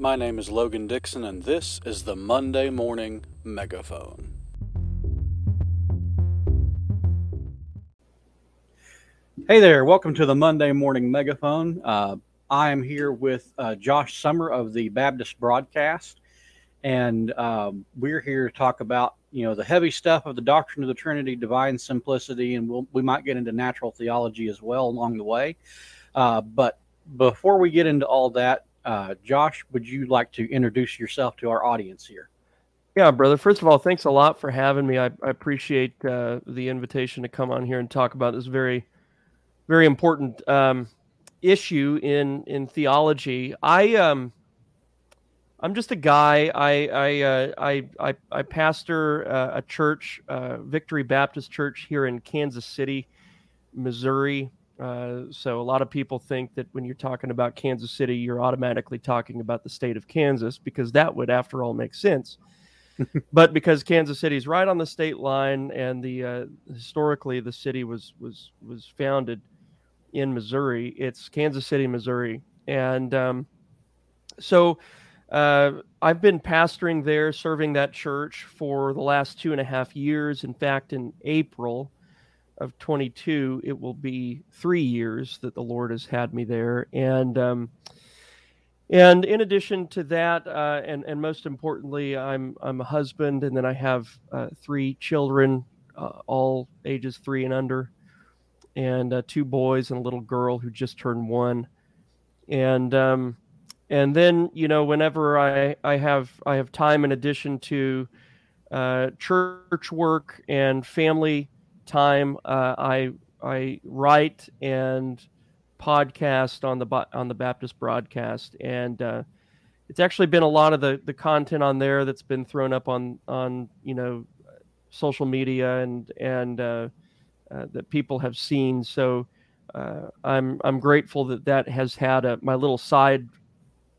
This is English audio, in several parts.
My name is Logan Dixon, and this is the Monday Morning Megaphone. Hey there, welcome to the Monday Morning Megaphone. Uh, I am here with uh, Josh Sommer of the Baptist Broadcast, and um, we're here to talk about you know the heavy stuff of the doctrine of the Trinity, divine simplicity, and we'll, we might get into natural theology as well along the way. Uh, but before we get into all that, uh, Josh, would you like to introduce yourself to our audience here? Yeah, brother. First of all, thanks a lot for having me. I, I appreciate uh, the invitation to come on here and talk about this very, very important um, issue in in theology. I um, I'm just a guy. I I uh, I, I, I pastor uh, a church, uh, Victory Baptist Church here in Kansas City, Missouri. Uh, so a lot of people think that when you're talking about Kansas City, you're automatically talking about the state of Kansas because that would, after all, make sense. but because Kansas City is right on the state line, and the uh, historically the city was was was founded in Missouri, it's Kansas City, Missouri, and um, so. Uh, I've been pastoring there, serving that church for the last two and a half years. In fact, in April, of 22, it will be three years that the Lord has had me there. And um, and in addition to that, uh, and and most importantly, I'm I'm a husband, and then I have uh, three children, uh, all ages three and under, and uh, two boys and a little girl who just turned one. And um, and then you know whenever I I have I have time in addition to uh, church work and family time. Uh, I I write and podcast on the on the Baptist broadcast, and uh, it's actually been a lot of the the content on there that's been thrown up on on you know social media and and uh, uh that people have seen. So uh, I'm I'm grateful that that has had a my little side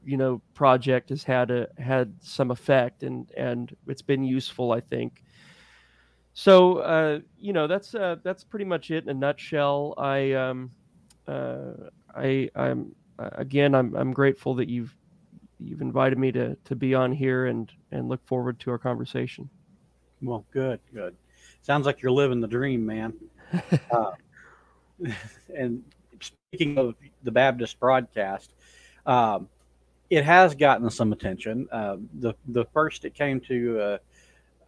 you know project has had a had some effect and and it's been useful I think so uh, you know that's uh, that's pretty much it in a nutshell. I um, uh, I I'm uh, again I'm I'm grateful that you've you've invited me to to be on here and and look forward to our conversation. Well, good, good. Sounds like you're living the dream, man. uh, and speaking of the Baptist broadcast, um, it has gotten some attention. Uh, the the first it came to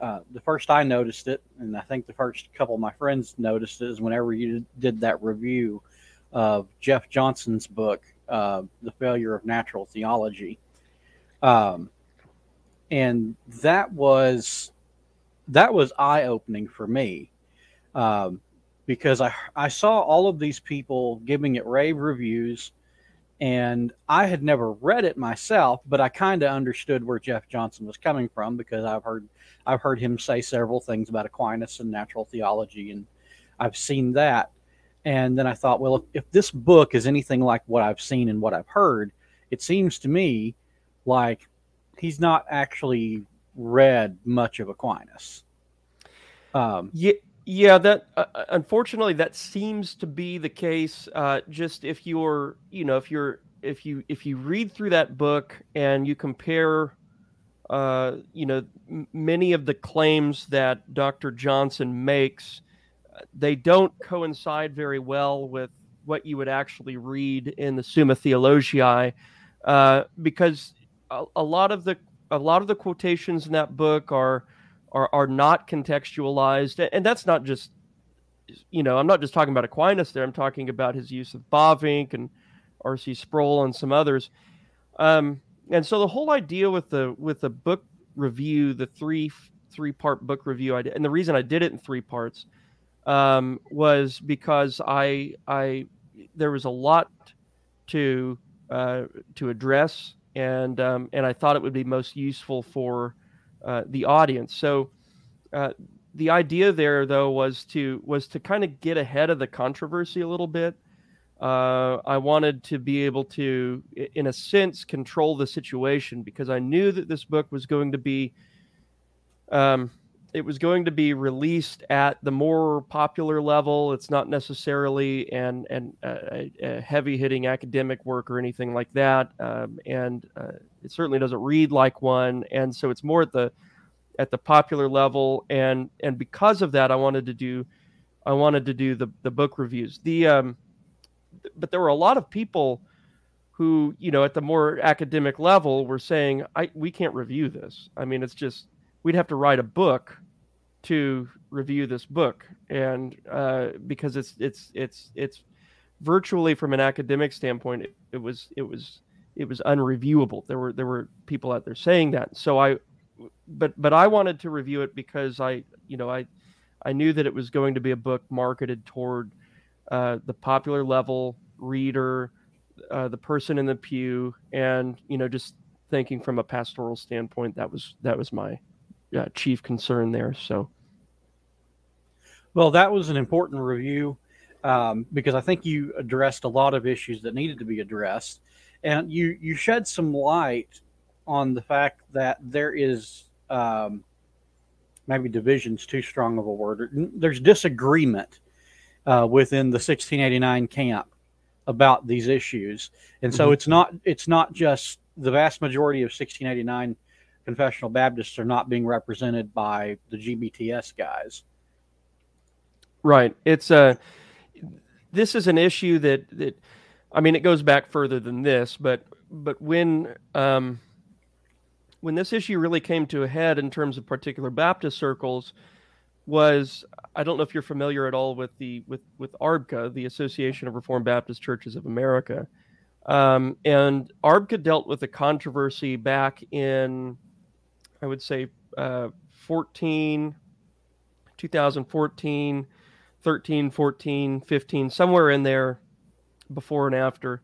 uh, the first I noticed it, and I think the first couple of my friends noticed it, is whenever you did that review of Jeff Johnson's book, uh, "The Failure of Natural Theology," um, and that was that was eye opening for me um, because I I saw all of these people giving it rave reviews and I had never read it myself, but I kind of understood where Jeff Johnson was coming from because I've heard I've heard him say several things about Aquinas and natural theology, and I've seen that. And then I thought, well, if, if this book is anything like what I've seen and what I've heard, it seems to me like he's not actually read much of Aquinas. Um, yeah, yeah, that uh, uh, unfortunately that seems to be the case. Uh, just if you're, you know, if you're, if you if you read through that book and you compare, uh, you know, m- many of the claims that Dr. Johnson makes, uh, they don't coincide very well with what you would actually read in the Summa Theologiae, uh, because a, a lot of the a lot of the quotations in that book are are are not contextualized, and that's not just you know I'm not just talking about Aquinas there. I'm talking about his use of Bavinck and R.C. Sproul and some others. Um, and so the whole idea with the with the book review, the three three part book review, I did, and the reason I did it in three parts um, was because I I there was a lot to uh, to address, and um, and I thought it would be most useful for uh, the audience. So uh, the idea there, though, was to was to kind of get ahead of the controversy a little bit. Uh, I wanted to be able to, in a sense, control the situation because I knew that this book was going to be um, it was going to be released at the more popular level. It's not necessarily an, an a, a heavy hitting academic work or anything like that, um, and uh, it certainly doesn't read like one. And so it's more at the at the popular level. And and because of that, I wanted to do I wanted to do the the book reviews. The um, but there were a lot of people who you know at the more academic level were saying I we can't review this. I mean, it's just we'd have to write a book to review this book, and uh, because it's it's it's it's virtually from an academic standpoint, it, it was it was it was unreviewable. There were there were people out there saying that. So I, but but I wanted to review it because I you know I I knew that it was going to be a book marketed toward uh, the popular level reader, uh, the person in the pew, and you know just thinking from a pastoral standpoint, that was that was my uh, chief concern there. So, well, that was an important review um, because I think you addressed a lot of issues that needed to be addressed, and you you shed some light on the fact that there is um, maybe division's too strong of a word. There's disagreement uh, within the 1689 camp about these issues, and so mm-hmm. it's not it's not just the vast majority of 1689 confessional Baptists are not being represented by the GBTS guys. Right. It's a uh, this is an issue that that I mean it goes back further than this, but but when um, when this issue really came to a head in terms of particular Baptist circles was I don't know if you're familiar at all with the with with ARBCA, the Association of Reformed Baptist Churches of America. Um, and ARBCA dealt with a controversy back in I would say uh, 14, 2014, 13, 14, 15, somewhere in there before and after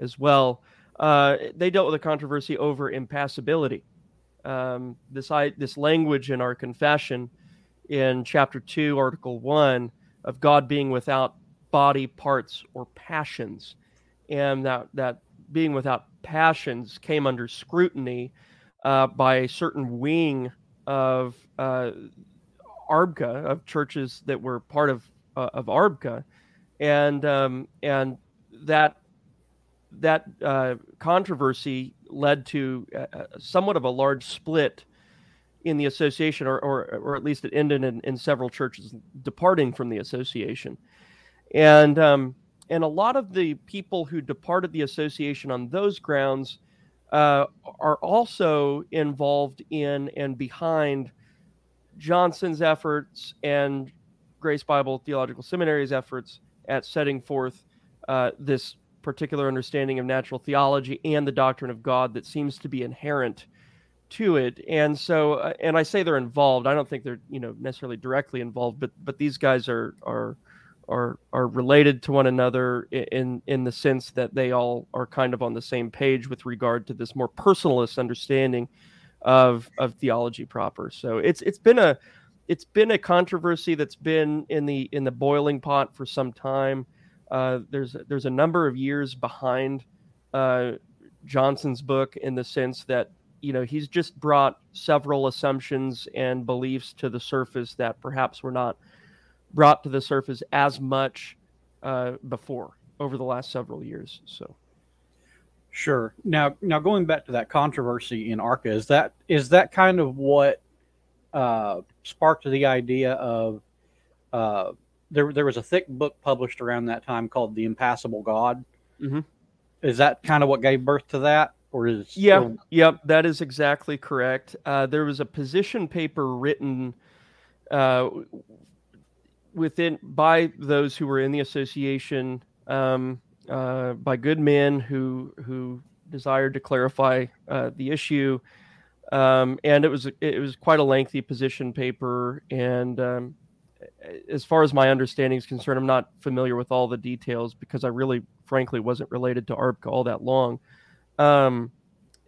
as well. Uh, they dealt with a controversy over impassibility. Um, this, I, this language in our confession in chapter 2, article 1 of God being without body parts or passions. And that, that being without passions came under scrutiny uh, by a certain wing of uh, ARBCA, of churches that were part of uh, of ARBCA, and um, and that that uh, controversy led to uh, somewhat of a large split in the association, or or, or at least it ended in, in several churches departing from the association, and um, and a lot of the people who departed the association on those grounds uh, are also involved in and behind Johnson's efforts and Grace Bible Theological Seminary's efforts at setting forth uh, this particular understanding of natural theology and the doctrine of God that seems to be inherent to it. And so, uh, and I say they're involved. I don't think they're you know necessarily directly involved, but but these guys are are are are related to one another in in the sense that they all are kind of on the same page with regard to this more personalist understanding of of theology proper. So it's it's been a it's been a controversy that's been in the in the boiling pot for some time. Uh, there's there's a number of years behind uh, Johnson's book in the sense that you know he's just brought several assumptions and beliefs to the surface that perhaps were not brought to the surface as much uh, before over the last several years. So. Sure. Now, now going back to that controversy in ARBCA, is that is that kind of what uh, sparked the idea of uh, there? There was a thick book published around that time called "The Impassible God." Mm-hmm. Is that kind of what gave birth to that, or is? Yeah, or... yep, that is exactly correct. Uh, there was a position paper written uh, within by those who were in the association um, uh, by good men who who desired to clarify uh, the issue. Um, and it was it was quite a lengthy position paper. And um, as far as my understanding is concerned, I'm not familiar with all the details because I really, frankly, wasn't related to ARBCA all that long. Um,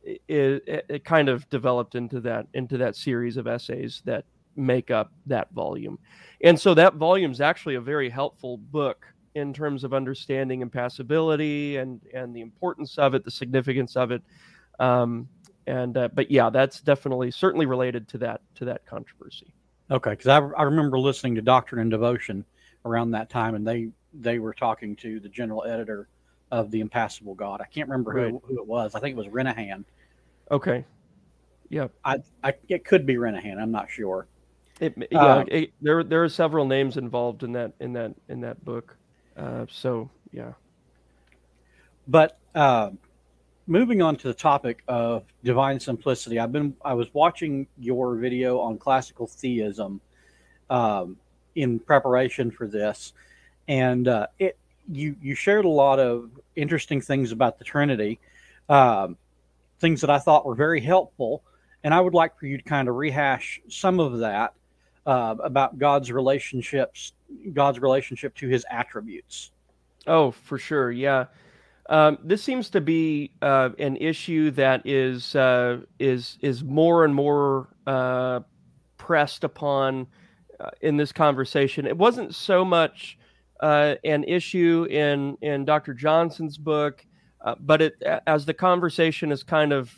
it, it, it, kind of developed into that into that series of essays that make up that volume. And so that volume is actually a very helpful book in terms of understanding impassibility and and the importance of it, the significance of it. Um, and uh, but yeah, that's definitely certainly related to that to that controversy. Okay, because I, I remember listening to Doctrine and Devotion around that time, and they they were talking to the general editor of the Impassible God. I can't remember Right. who, who it was. I think it was Renihan. Okay. Yeah. I, I it could be Renihan. I'm not sure. It, yeah, Uh, it, there there are several names involved in that in that in that book. Uh, so yeah. But uh, moving on to the topic of divine simplicity, I've been I was watching your video on classical theism um, in preparation for this, and uh, it you you shared a lot of interesting things about the Trinity, um, things that I thought were very helpful, and I would like for you to kind of rehash some of that uh, about God's relationships, God's relationship to His attributes. Oh, for sure. Yeah. Um, this seems to be uh, an issue that is uh, is is more and more uh, pressed upon uh, in this conversation. It wasn't so much uh, an issue in in Dr. Johnson's book, uh, but it as the conversation has kind of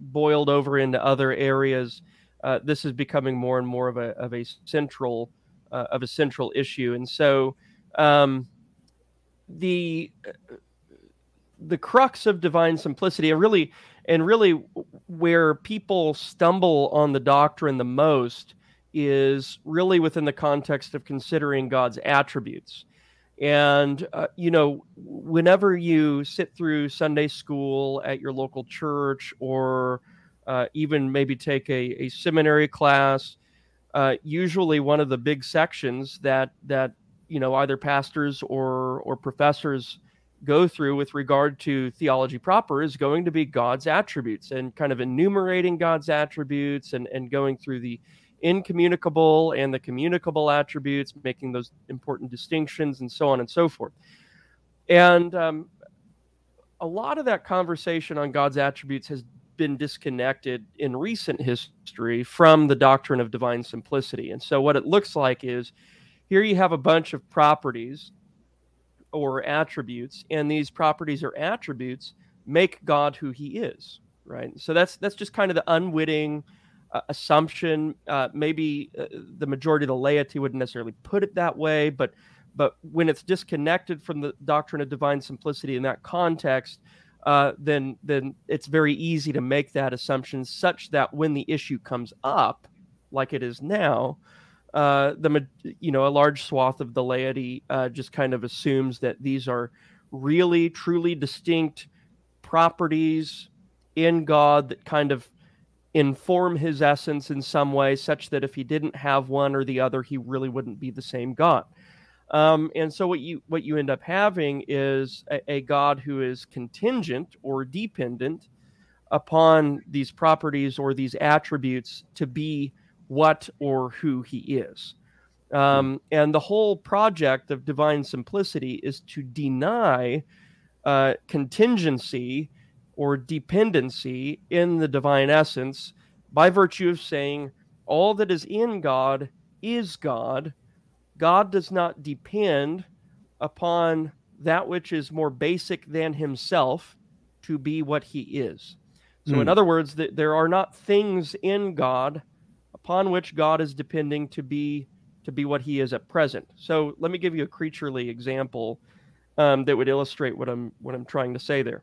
boiled over into other areas, uh, this is becoming more and more of a of a central uh, of a central issue, and so. Um, the the crux of divine simplicity and really and really where people stumble on the doctrine the most is really within the context of considering God's attributes. And, uh, you know, whenever you sit through Sunday school at your local church or uh, even maybe take a, a seminary class, uh, usually one of the big sections that, that you know, either pastors or, or professors go through with regard to theology proper is going to be God's attributes and kind of enumerating God's attributes and, and going through the incommunicable and the communicable attributes, making those important distinctions and so on and so forth. And um, a lot of that conversation on God's attributes has been disconnected in recent history from the doctrine of divine simplicity. And so what it looks like is here you have a bunch of properties or attributes and these properties or attributes make god who he is right so that's that's just kind of the unwitting uh, assumption uh, maybe uh, the majority of the laity wouldn't necessarily put it that way but but when it's disconnected from the doctrine of divine simplicity in that context uh, then then it's very easy to make that assumption such that when the issue comes up like it is now uh, the you know a large swath of the laity uh, just kind of assumes that these are really truly distinct properties in God that kind of inform his essence in some way, such that if he didn't have one or the other, he really wouldn't be the same God. Um, and so what you what you end up having is a, a God who is contingent or dependent upon these properties or these attributes to be what or who he is. Um, and the whole project of divine simplicity is to deny uh, contingency or dependency in the divine essence by virtue of saying all that is in God is God. God does not depend upon that which is more basic than himself to be what he is. So, in Hmm. other words, th- there are not things in God upon which God is depending to be to be what He is at present. So let me give you a creaturely example um, that would illustrate what I'm what I'm trying to say there.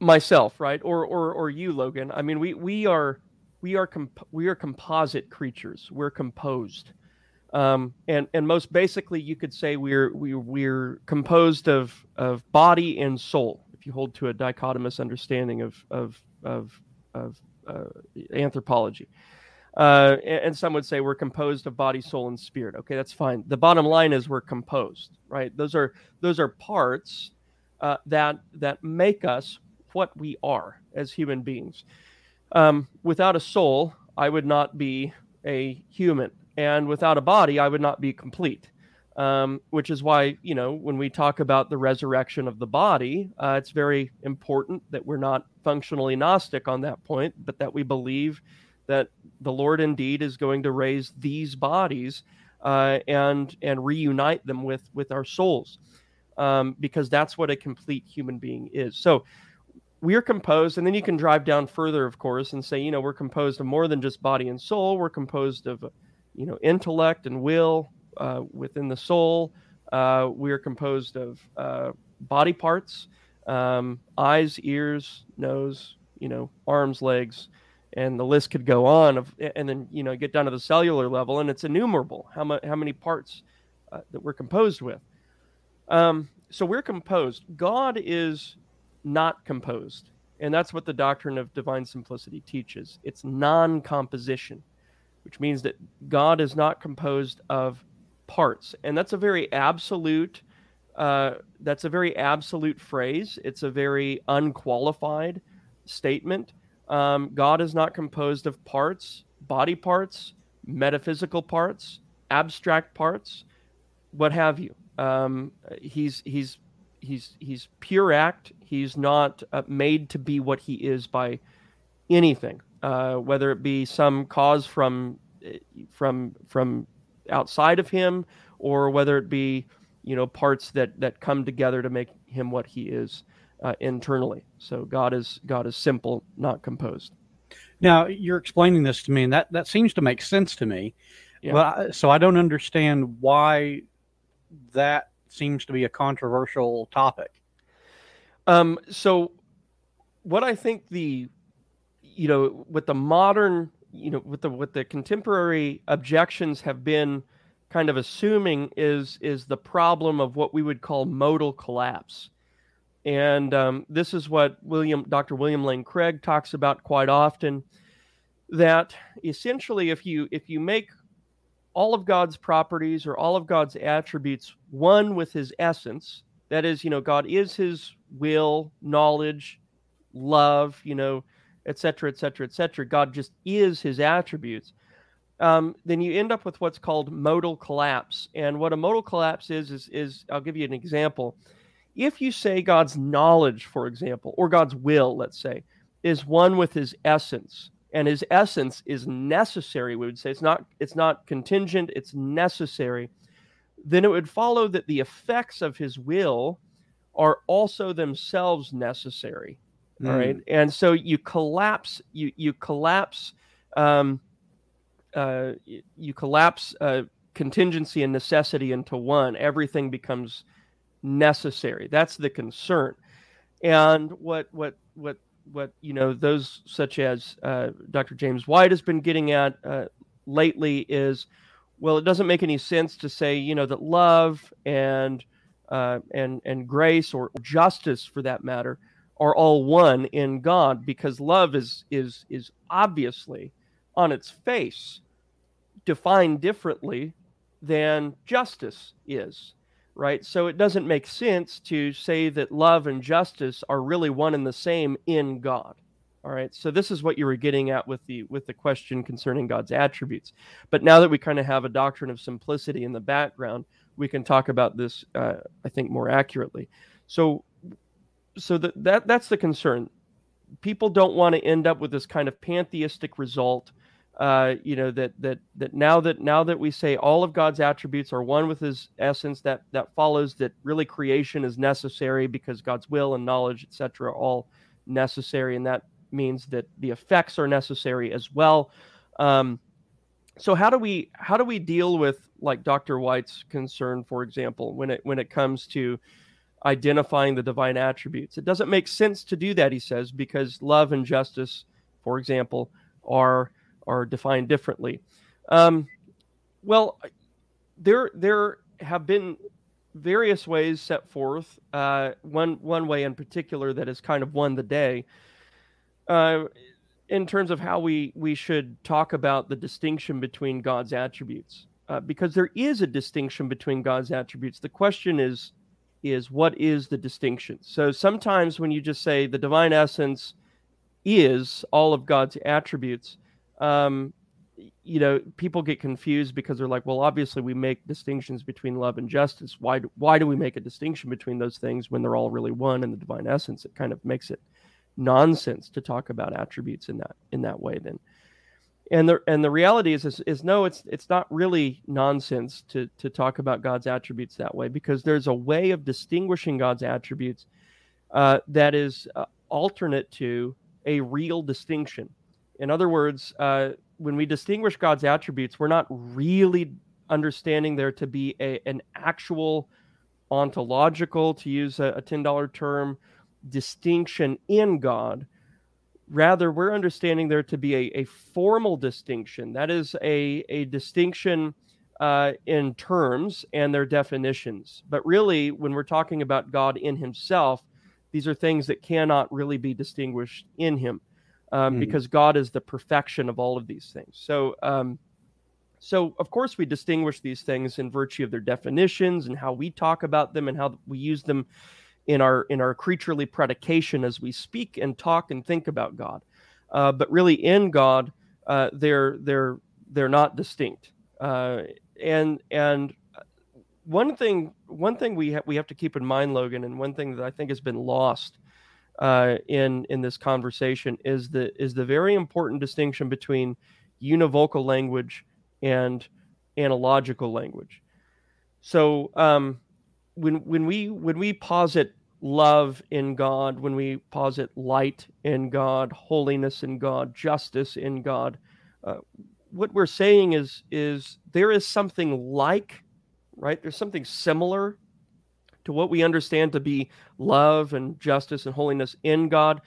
Myself, right, or or or you, Logan. I mean, we we are we are comp- we are composite creatures. We're composed, um, and and most basically, you could say we're we we're composed of of body and soul. If you hold to a dichotomous understanding of of of of uh, anthropology. Uh, and, and some would say we're composed of body, soul, and spirit. Okay, that's fine. The bottom line is we're composed, right? Those are those are parts uh, that that make us what we are as human beings. Um, without a soul, I would not be a human, and without a body, I would not be complete. Um, which is why you know when we talk about the resurrection of the body, uh, it's very important that we're not functionally gnostic on that point, but that we believe that the Lord indeed is going to raise these bodies uh, and and reunite them with with our souls, um, because that's what a complete human being is. So, we are composed, and then you can drive down further, of course, and say, you know, we're composed of more than just body and soul. We're composed of, you know, intellect and will uh, within the soul. Uh, we are composed of uh, body parts, um, eyes, ears, nose, you know, arms, legs, and the list could go on. Of, and then you know, get down to the cellular level, and it's innumerable how, ma- how many parts uh, that we're composed with. Um, so we're composed. God is not composed. And that's what the doctrine of divine simplicity teaches. It's non composition, which means that God is not composed of parts. And that's a very absolute. Uh, that's a very absolute phrase. It's a very unqualified statement. Um, God is not composed of parts, body parts, metaphysical parts, abstract parts, what have you. Um, he's he's he's he's pure act. He's not uh, made to be what he is by anything, uh, whether it be some cause from uh, from from outside of him, or whether it be you know parts that that come together to make him what he is uh, internally. So God is God is simple, not composed. Now you're explaining this to me, and that that seems to make sense to me. Yeah. But so I don't understand why that seems to be a controversial topic. Um, so, what I think the, you know, with the modern, you know, with the with the contemporary objections have been kind of assuming is is the problem of what we would call modal collapse, and um, this is what William Dr. William Lane Craig talks about quite often. That essentially, if you if you make all of God's properties or all of God's attributes one with his essence. That is, you know, God is his will, knowledge, love, you know, etc., etc., etc. God just is his attributes. Um, then you end up with what's called modal collapse. And what a modal collapse is, is, is I'll give you an example. If you say God's knowledge, for example, or God's will, let's say, is one with his essence, and his essence is necessary we would say it's not it's not contingent it's necessary then it would follow that the effects of his will are also themselves necessary mm. all right and so you collapse you you collapse um, uh, you collapse uh, contingency and necessity into one everything becomes necessary that's the concern and what what what what you know those such as uh, Dr. James White has been getting at uh, lately is well, it doesn't make any sense to say you know that love and uh, and and grace or justice for that matter are all one in God because love is is is obviously on its face defined differently than justice is right? So it doesn't make sense to say that love and justice are really one and the same in God. All right. So this is what you were getting at with the with the question concerning God's attributes. But now that we kind of have a doctrine of simplicity in the background, we can talk about this, uh, I think, more accurately. So, so that, that that's the concern. People don't want to end up with this kind of pantheistic result uh, you know that that that now that now that we say all of God's attributes are one with His essence, that that follows that really creation is necessary because God's will and knowledge, etc., all necessary, and that means that the effects are necessary as well. Um, so how do we how do we deal with like Dr. White's concern, for example, when it when it comes to identifying the divine attributes? It doesn't make sense to do that, he says, because love and justice, for example, are are defined differently. Um, well, there there have been various ways set forth. Uh, one one way in particular that has kind of won the day. Uh, in terms of how we we should talk about the distinction between God's attributes, uh, because there is a distinction between God's attributes. The question is is what is the distinction? So sometimes when you just say the divine essence is all of God's attributes, um, you know, people get confused because they're like, well, obviously we make distinctions between love and justice. Why do, why do we make a distinction between those things when they're all really one in the divine essence? It kind of makes it nonsense to talk about attributes in that in that way. Then, and the and the reality is is, is no, it's it's not really nonsense to to talk about God's attributes that way because there's a way of distinguishing God's attributes uh, that is uh, alternate to a real distinction. In other words, uh, when we distinguish God's attributes, we're not really understanding there to be a, an actual ontological, to use a, a $10 term, distinction in God. Rather, we're understanding there to be a, a formal distinction. That is a, a distinction uh, in terms and their definitions. But really, when we're talking about God in Himself, these are things that cannot really be distinguished in Him um, mm. because God is the perfection of all of these things. So, um, so of course, we distinguish these things in virtue of their definitions and how we talk about them and how we use them in our in our creaturely predication as we speak and talk and think about God. Uh, but really, in God, uh, they're they're they're not distinct. Uh, and and one thing one thing we ha- we have to keep in mind, Logan, and one thing that I think has been lost uh, in in this conversation is the is the very important distinction between univocal language and analogical language. So um, when when we when we posit love in God, when we posit light in God, holiness in God, justice in God, uh, what we're saying is is there is something like, right? There's something similar to what we understand to be love and justice and holiness in God,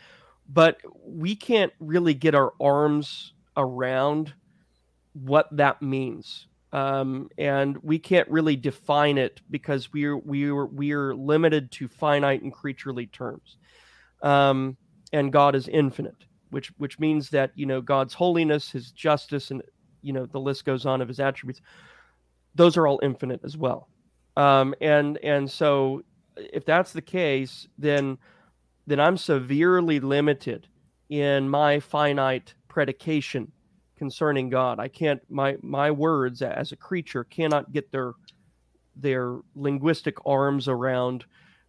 but we can't really get our arms around what that means. Um, and we can't really define it because we're we're we're limited to finite and creaturely terms. Um, and God is infinite, which which means that you know God's holiness, His justice, and you know the list goes on of His attributes. Those are all infinite as well. Um, and and so if that's the case, then then I'm severely limited in my finite predication concerning God. I can't my my words as a creature cannot get their their linguistic arms around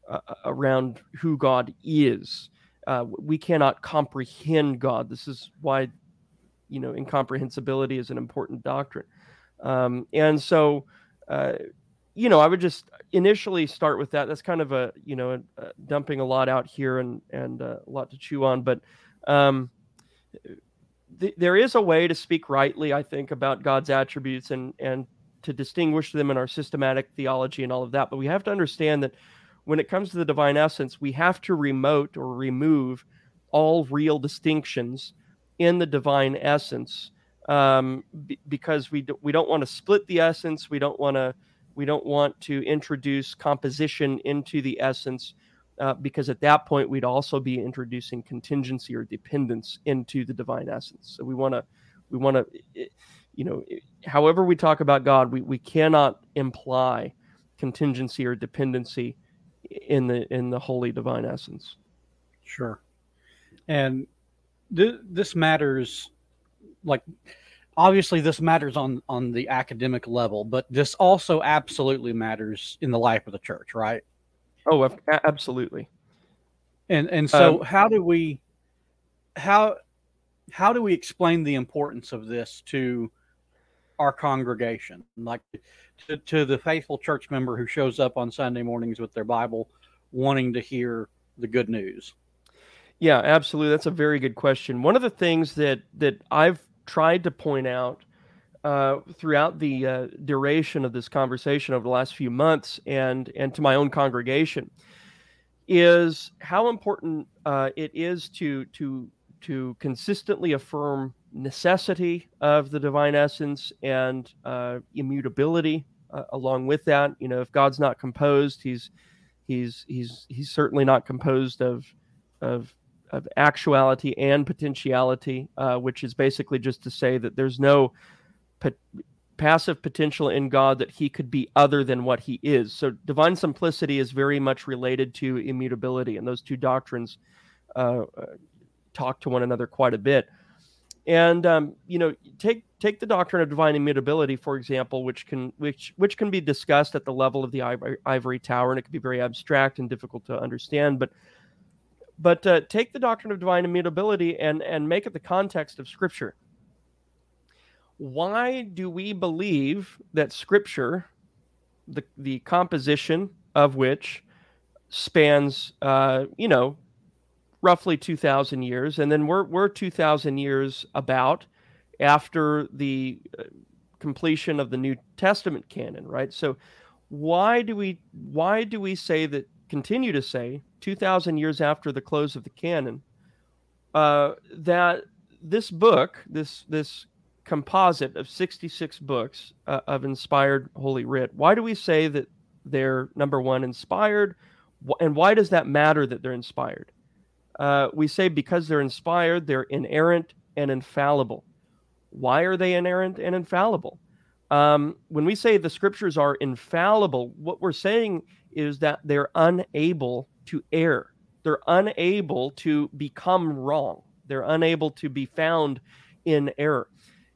uh, around who God is. Uh, we cannot comprehend God. This is why you know incomprehensibility is an important doctrine. Um, and so, uh, you know, I would just initially start with that. That's kind of a you know a, a dumping a lot out here and and uh, a lot to chew on, but. Um, th- there is a way to speak rightly, I think, about God's attributes and and to distinguish them in our systematic theology and all of that. But we have to understand that when it comes to the divine essence, we have to remote or remove all real distinctions in the divine essence um, b- because we do, we don't want to split the essence. We don't want to we don't want to introduce composition into the essence uh, because at that point we'd also be introducing contingency or dependence into the divine essence. So we want to, we want to, you know, however we talk about God, we, we cannot imply contingency or dependency in the in the holy divine essence. Sure, and th- this matters, like obviously this matters on on the academic level, but this also absolutely matters in the life of the church, right? Oh, absolutely. And and so um, how do we how how do we explain the importance of this to our congregation, like to, to the faithful church member who shows up on Sunday mornings with their Bible, wanting to hear the good news? Yeah, absolutely. That's a very good question. One of the things that that I've tried to point out uh, throughout the uh, duration of this conversation over the last few months and and to my own congregation is how important uh, it is to to to consistently affirm necessity of the divine essence and uh, immutability uh, along with that. You know if god's not composed he's he's he's he's certainly not composed of of of actuality and potentiality which is basically just to say that there's no passive potential in God that he could be other than what he is. So divine simplicity is very much related to immutability, and those two doctrines uh, uh, talk to one another quite a bit. And um, you know, take take the doctrine of divine immutability, for example, which can which which can be discussed at the level of the ivory, ivory tower, and it can be very abstract and difficult to understand. But but uh, take the doctrine of divine immutability and and make it the context of Scripture why do we believe that scripture the the composition of which spans uh, you know roughly 2,000 years, and then we're we're 2,000 years about after the uh, completion of the New Testament canon, right? So why do we why do we say that continue to say 2,000 years after the close of the canon uh, that this book, this this composite of 66 books uh, of inspired Holy Writ, why do we say that they're number one inspired, and why does that matter that they're inspired? Uh, we say because they're inspired, they're inerrant and infallible. Why are they inerrant and infallible? Um, when we say the scriptures are infallible, what we're saying is that they're unable to err. They're unable to become wrong. They're unable to be found in error.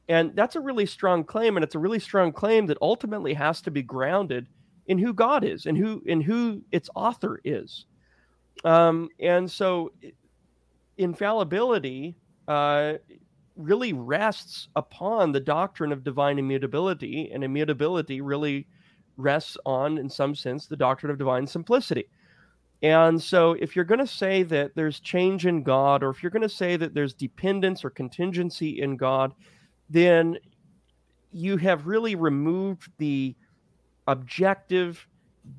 And that's a really strong claim. And it's a really strong claim that ultimately has to be grounded in who God is and who in who its author is. Um, and so infallibility uh, really rests upon the doctrine of divine immutability, and immutability really rests on, in some sense, the doctrine of divine simplicity. And so, if you're going to say that there's change in God, or if you're going to say that there's dependence or contingency in God, then you have really removed the objective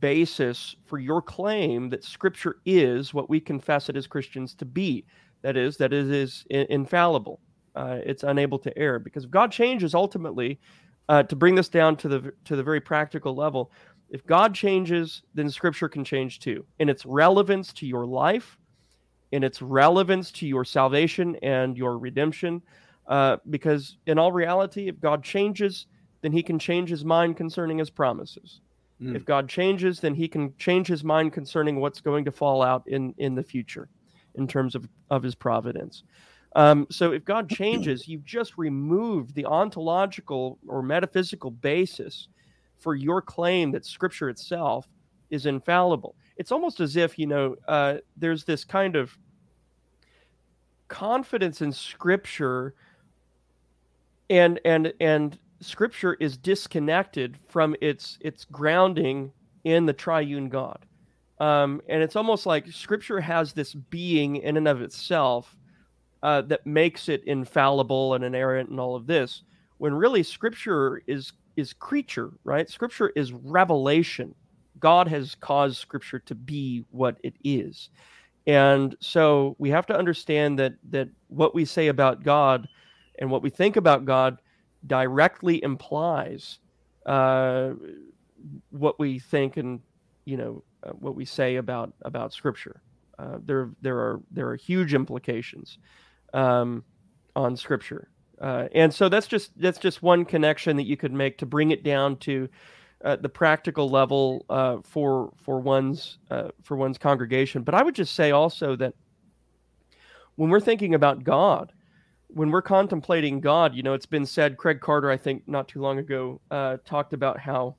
basis for your claim that Scripture is what we confess it as Christians to be. That is, that it is infallible. Uh, it's unable to err because if God changes ultimately, uh, to bring this down to the to the very practical level, if God changes, then Scripture can change too, in its relevance to your life, in its relevance to your salvation and your redemption. Uh, because in all reality, if God changes, then He can change His mind concerning His promises. Mm. If God changes, then He can change His mind concerning what's going to fall out in in the future, in terms of of His providence. Um, so if God changes, you've just removed the ontological or metaphysical basis for your claim that Scripture itself is infallible. It's almost as if you know uh, there's this kind of confidence in Scripture, and and and Scripture is disconnected from its its grounding in the triune God. Um, and it's almost like Scripture has this being in and of itself uh, that makes it infallible and inerrant and all of this, when really Scripture is is creature, right? Scripture is revelation. God has caused Scripture to be what it is, and so we have to understand that that what we say about God and what we think about God directly implies uh, what we think and you know uh, what we say about about Scripture. Uh, there there are there are huge implications um, on Scripture. Uh, and so that's just that's just one connection that you could make to bring it down to uh, the practical level uh, for for one's for one's congregation. But I would just say also that when we're thinking about God, when we're contemplating God, you know, it's been said. Craig Carter, I think, not too long ago, uh, talked about how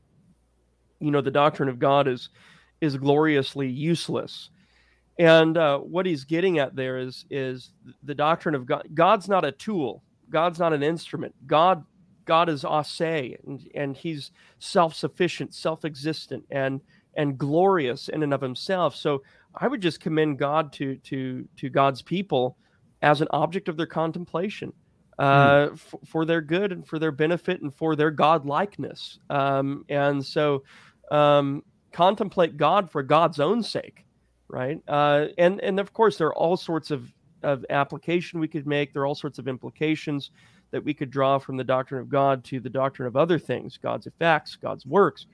you know the doctrine of God is is gloriously useless and uh, what he's getting at there is is the doctrine of God. God's not a tool. God's not an instrument. God God is a se, and, and he's self-sufficient, self-existent, and and glorious in and of himself. So I would just commend God to to to God's people as an object of their contemplation, uh, mm. f- for their good and for their benefit and for their God likeness. Um, and so um, contemplate God for God's own sake right? Uh, and and of course, there are all sorts of of application we could make. There are all sorts of implications that we could draw from the doctrine of God to the doctrine of other things, God's effects, God's works.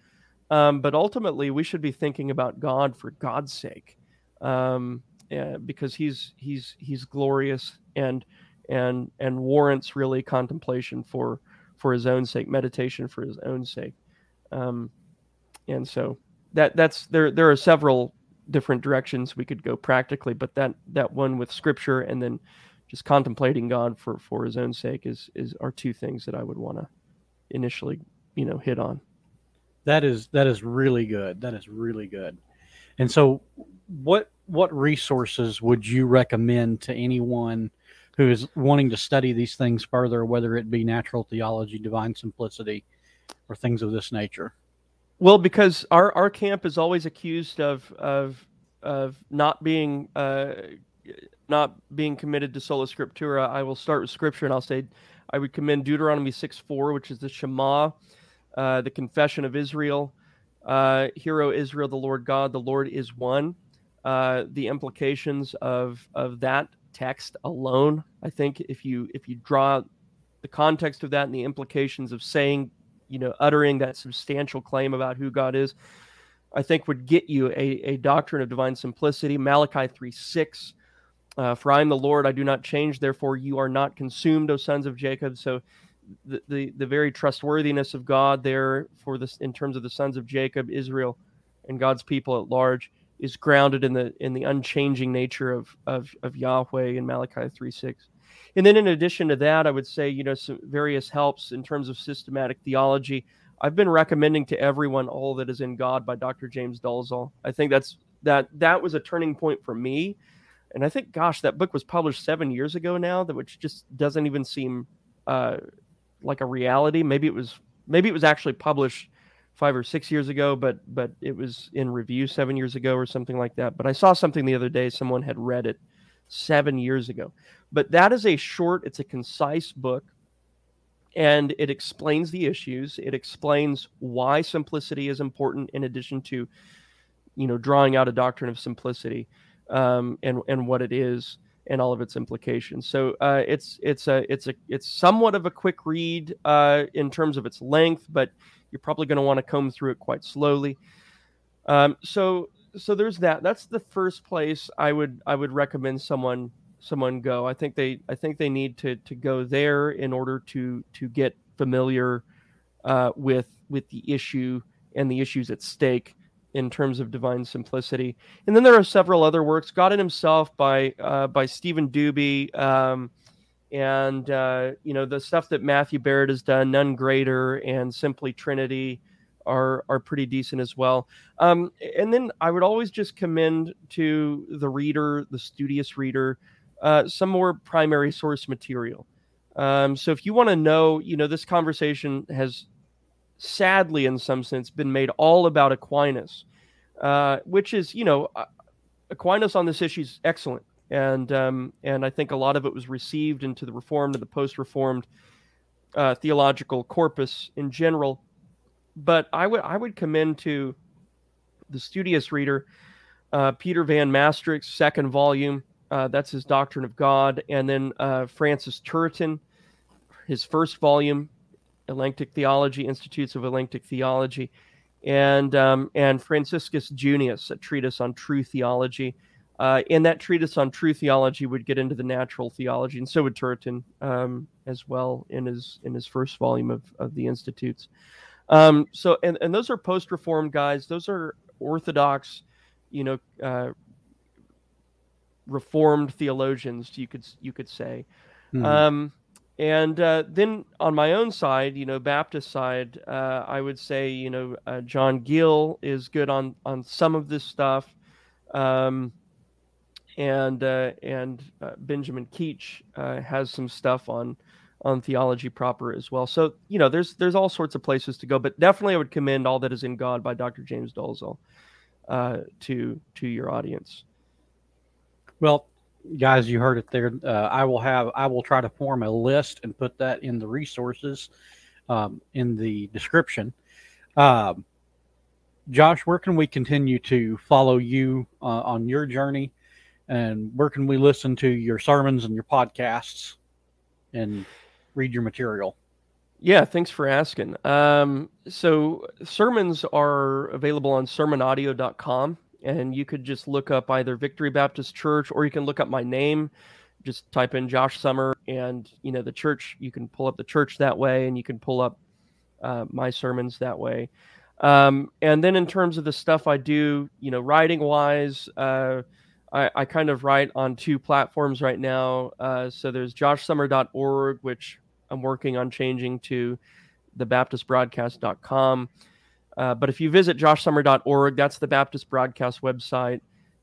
Um, but ultimately, we should be thinking about God for God's sake, um, uh, because He's He's He's glorious and and and warrants really contemplation for for His own sake, meditation for His own sake. Um, and so that that's there. There are several different directions we could go practically, but that that one with scripture and then just contemplating God for for His own sake is is are two things that I would want to initially you know hit on. That is that is really good. That is really good. And so, what what resources would you recommend to anyone who is wanting to study these things further, whether it be natural theology, divine simplicity, or things of this nature? Well, because our, our camp is always accused of of of not being uh, not being committed to sola scriptura, I will start with scripture and I'll say I would commend Deuteronomy 6 4, which is the Shema, uh, the confession of Israel. Uh, Hero Israel, the Lord God, the Lord is one. Uh, the implications of of that text alone, I think, if you if you draw the context of that and the implications of saying, you know, uttering that substantial claim about who God is, I think would get you a, a doctrine of divine simplicity. Malachi 3 6. Uh, for I am the Lord, I do not change, therefore you are not consumed, O sons of Jacob. So the, the, the very trustworthiness of God there for this in terms of the sons of Jacob, Israel, and God's people at large is grounded in the in the unchanging nature of of, of Yahweh in Malachi 3 6. And then in addition to that, I would say, you know, some various helps in terms of systematic theology. I've been recommending to everyone All That Is in God by Dr. James Dolezal. I think that's that that was a turning point for me. And I think, gosh, that book was published seven years ago now, that which just doesn't even seem uh, like a reality. Maybe it was maybe it was actually published five or six years ago, but but it was in review seven years ago or something like that. But I saw something the other day, someone had read it seven years ago. But that is a short, it's a concise book and it explains the issues it explains why simplicity is important in addition to you know drawing out a doctrine of simplicity um, and and what it is and all of its implications so uh, it's it's a it's a it's somewhat of a quick read uh, in terms of its length but you're probably going to want to comb through it quite slowly um, so so there's that that's the first place i would i would recommend someone someone go. I think they I think they need to to go there in order to to get familiar uh, with with the issue and the issues at stake in terms of divine simplicity. And then there are several other works, God in Himself by uh, by Steven Duby. um, and uh, you know the stuff that Matthew Barrett has done, None Greater and Simply Trinity. Are, are pretty decent as well. Um, and then I would always just commend to the reader, the studious reader, uh, some more primary source material. Um, so if you want to know, you know, this conversation has sadly, in some sense, been made all about Aquinas, uh, which is, you know, uh, Aquinas on this issue is excellent, and um, and I think a lot of it was received into the Reformed and the post-Reformed uh, theological corpus in general. But I would I would commend to the studious reader uh, Peter Van Mastricht's second volume. Uh, that's his Doctrine of God. And then uh, Francis Turretin, his first volume, Elenctic Theology, Institutes of Elenctic Theology, and um, and Franciscus Junius, a treatise on true theology. Uh, and that treatise on true theology would get into the natural theology, and so would Turretin um, as well in his in his first volume of, of the Institutes. Um, so, and, and those are post-reformed guys. Those are Orthodox, you know, uh, reformed theologians you could you could say mm-hmm. um, and uh, then on my own side you know baptist side uh, i would say you know uh, john gill is good on on some of this stuff um, and uh, and uh, benjamin keach uh, has some stuff on on theology proper as well so you know there's there's all sorts of places to go but definitely i would commend all that is in god by dr james dolezal to to your audience well, guys, you heard it there. Uh, I will have I will try to form a list and put that in the resources um, in the description. Um, Josh, where can we continue to follow you uh, on your journey, and where can we listen to your sermons and your podcasts and read your material? Yeah, thanks for asking. Um, so sermons are available on sermonaudio.com and you could just look up either Victory Baptist Church or you can look up my name. Just type in Josh Sommer and you know the church. You can pull up the church that way, and you can pull up uh, my sermons that way. Um, and then in terms of the stuff I do, you know, writing wise, uh, I, I, kind of write on two platforms right now. Uh, so there's joshsommer.org, which I'm working on changing to the baptistbroadcast.com. Uh, but if you visit joshsommer.org, that's the Baptist Broadcast website,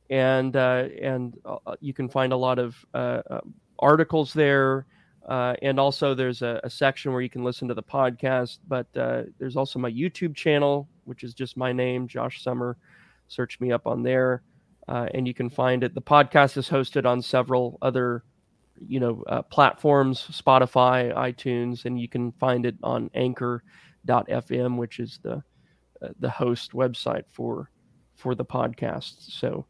and uh, and uh, you can find a lot of uh, uh, articles there. and also, there's a, a, section where you can listen to the podcast. But there's also my YouTube channel, which is just my name, Josh Sommer. Search me up on there. Uh, and you can find it. The podcast is hosted on several other, you know, uh, platforms, Spotify, iTunes, and you can find it on Anchor.fm, which is the uh, the host website for for the podcast. So,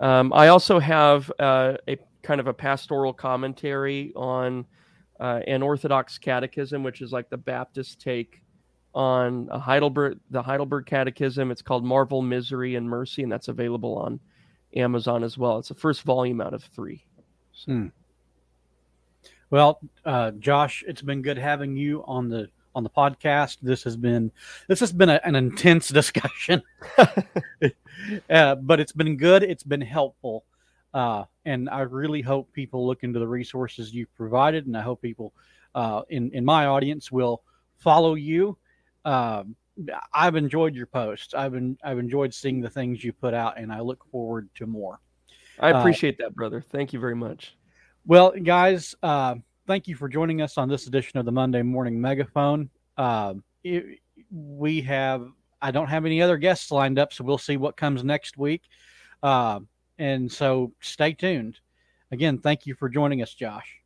um, I also have uh, a kind of a pastoral commentary on uh, an Orthodox Catechism, which is like the Baptist take on Heidelberg, the Heidelberg Catechism. It's called Marvel, Misery, and Mercy, and that's available on Amazon as well. It's the first volume out of three. So. Hmm. Well, uh, Josh, it's been good having you on the on the podcast. This has been this has been a, an intense discussion, uh, but it's been good. It's been helpful, uh, and I really hope people look into the resources you've provided, and I hope people uh, in in my audience will follow you. Um, I've enjoyed your posts. I've been I've enjoyed seeing the things you put out, and I look forward to more. I uh, appreciate uh, that, brother. Thank you very much. Well, guys, uh, thank you for joining us on this edition of the Monday Morning Megaphone. Uh, it, we have I don't have any other guests lined up, so we'll see what comes next week. Uh, and so stay tuned. Again, thank you for joining us, Josh.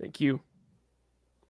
Thank you.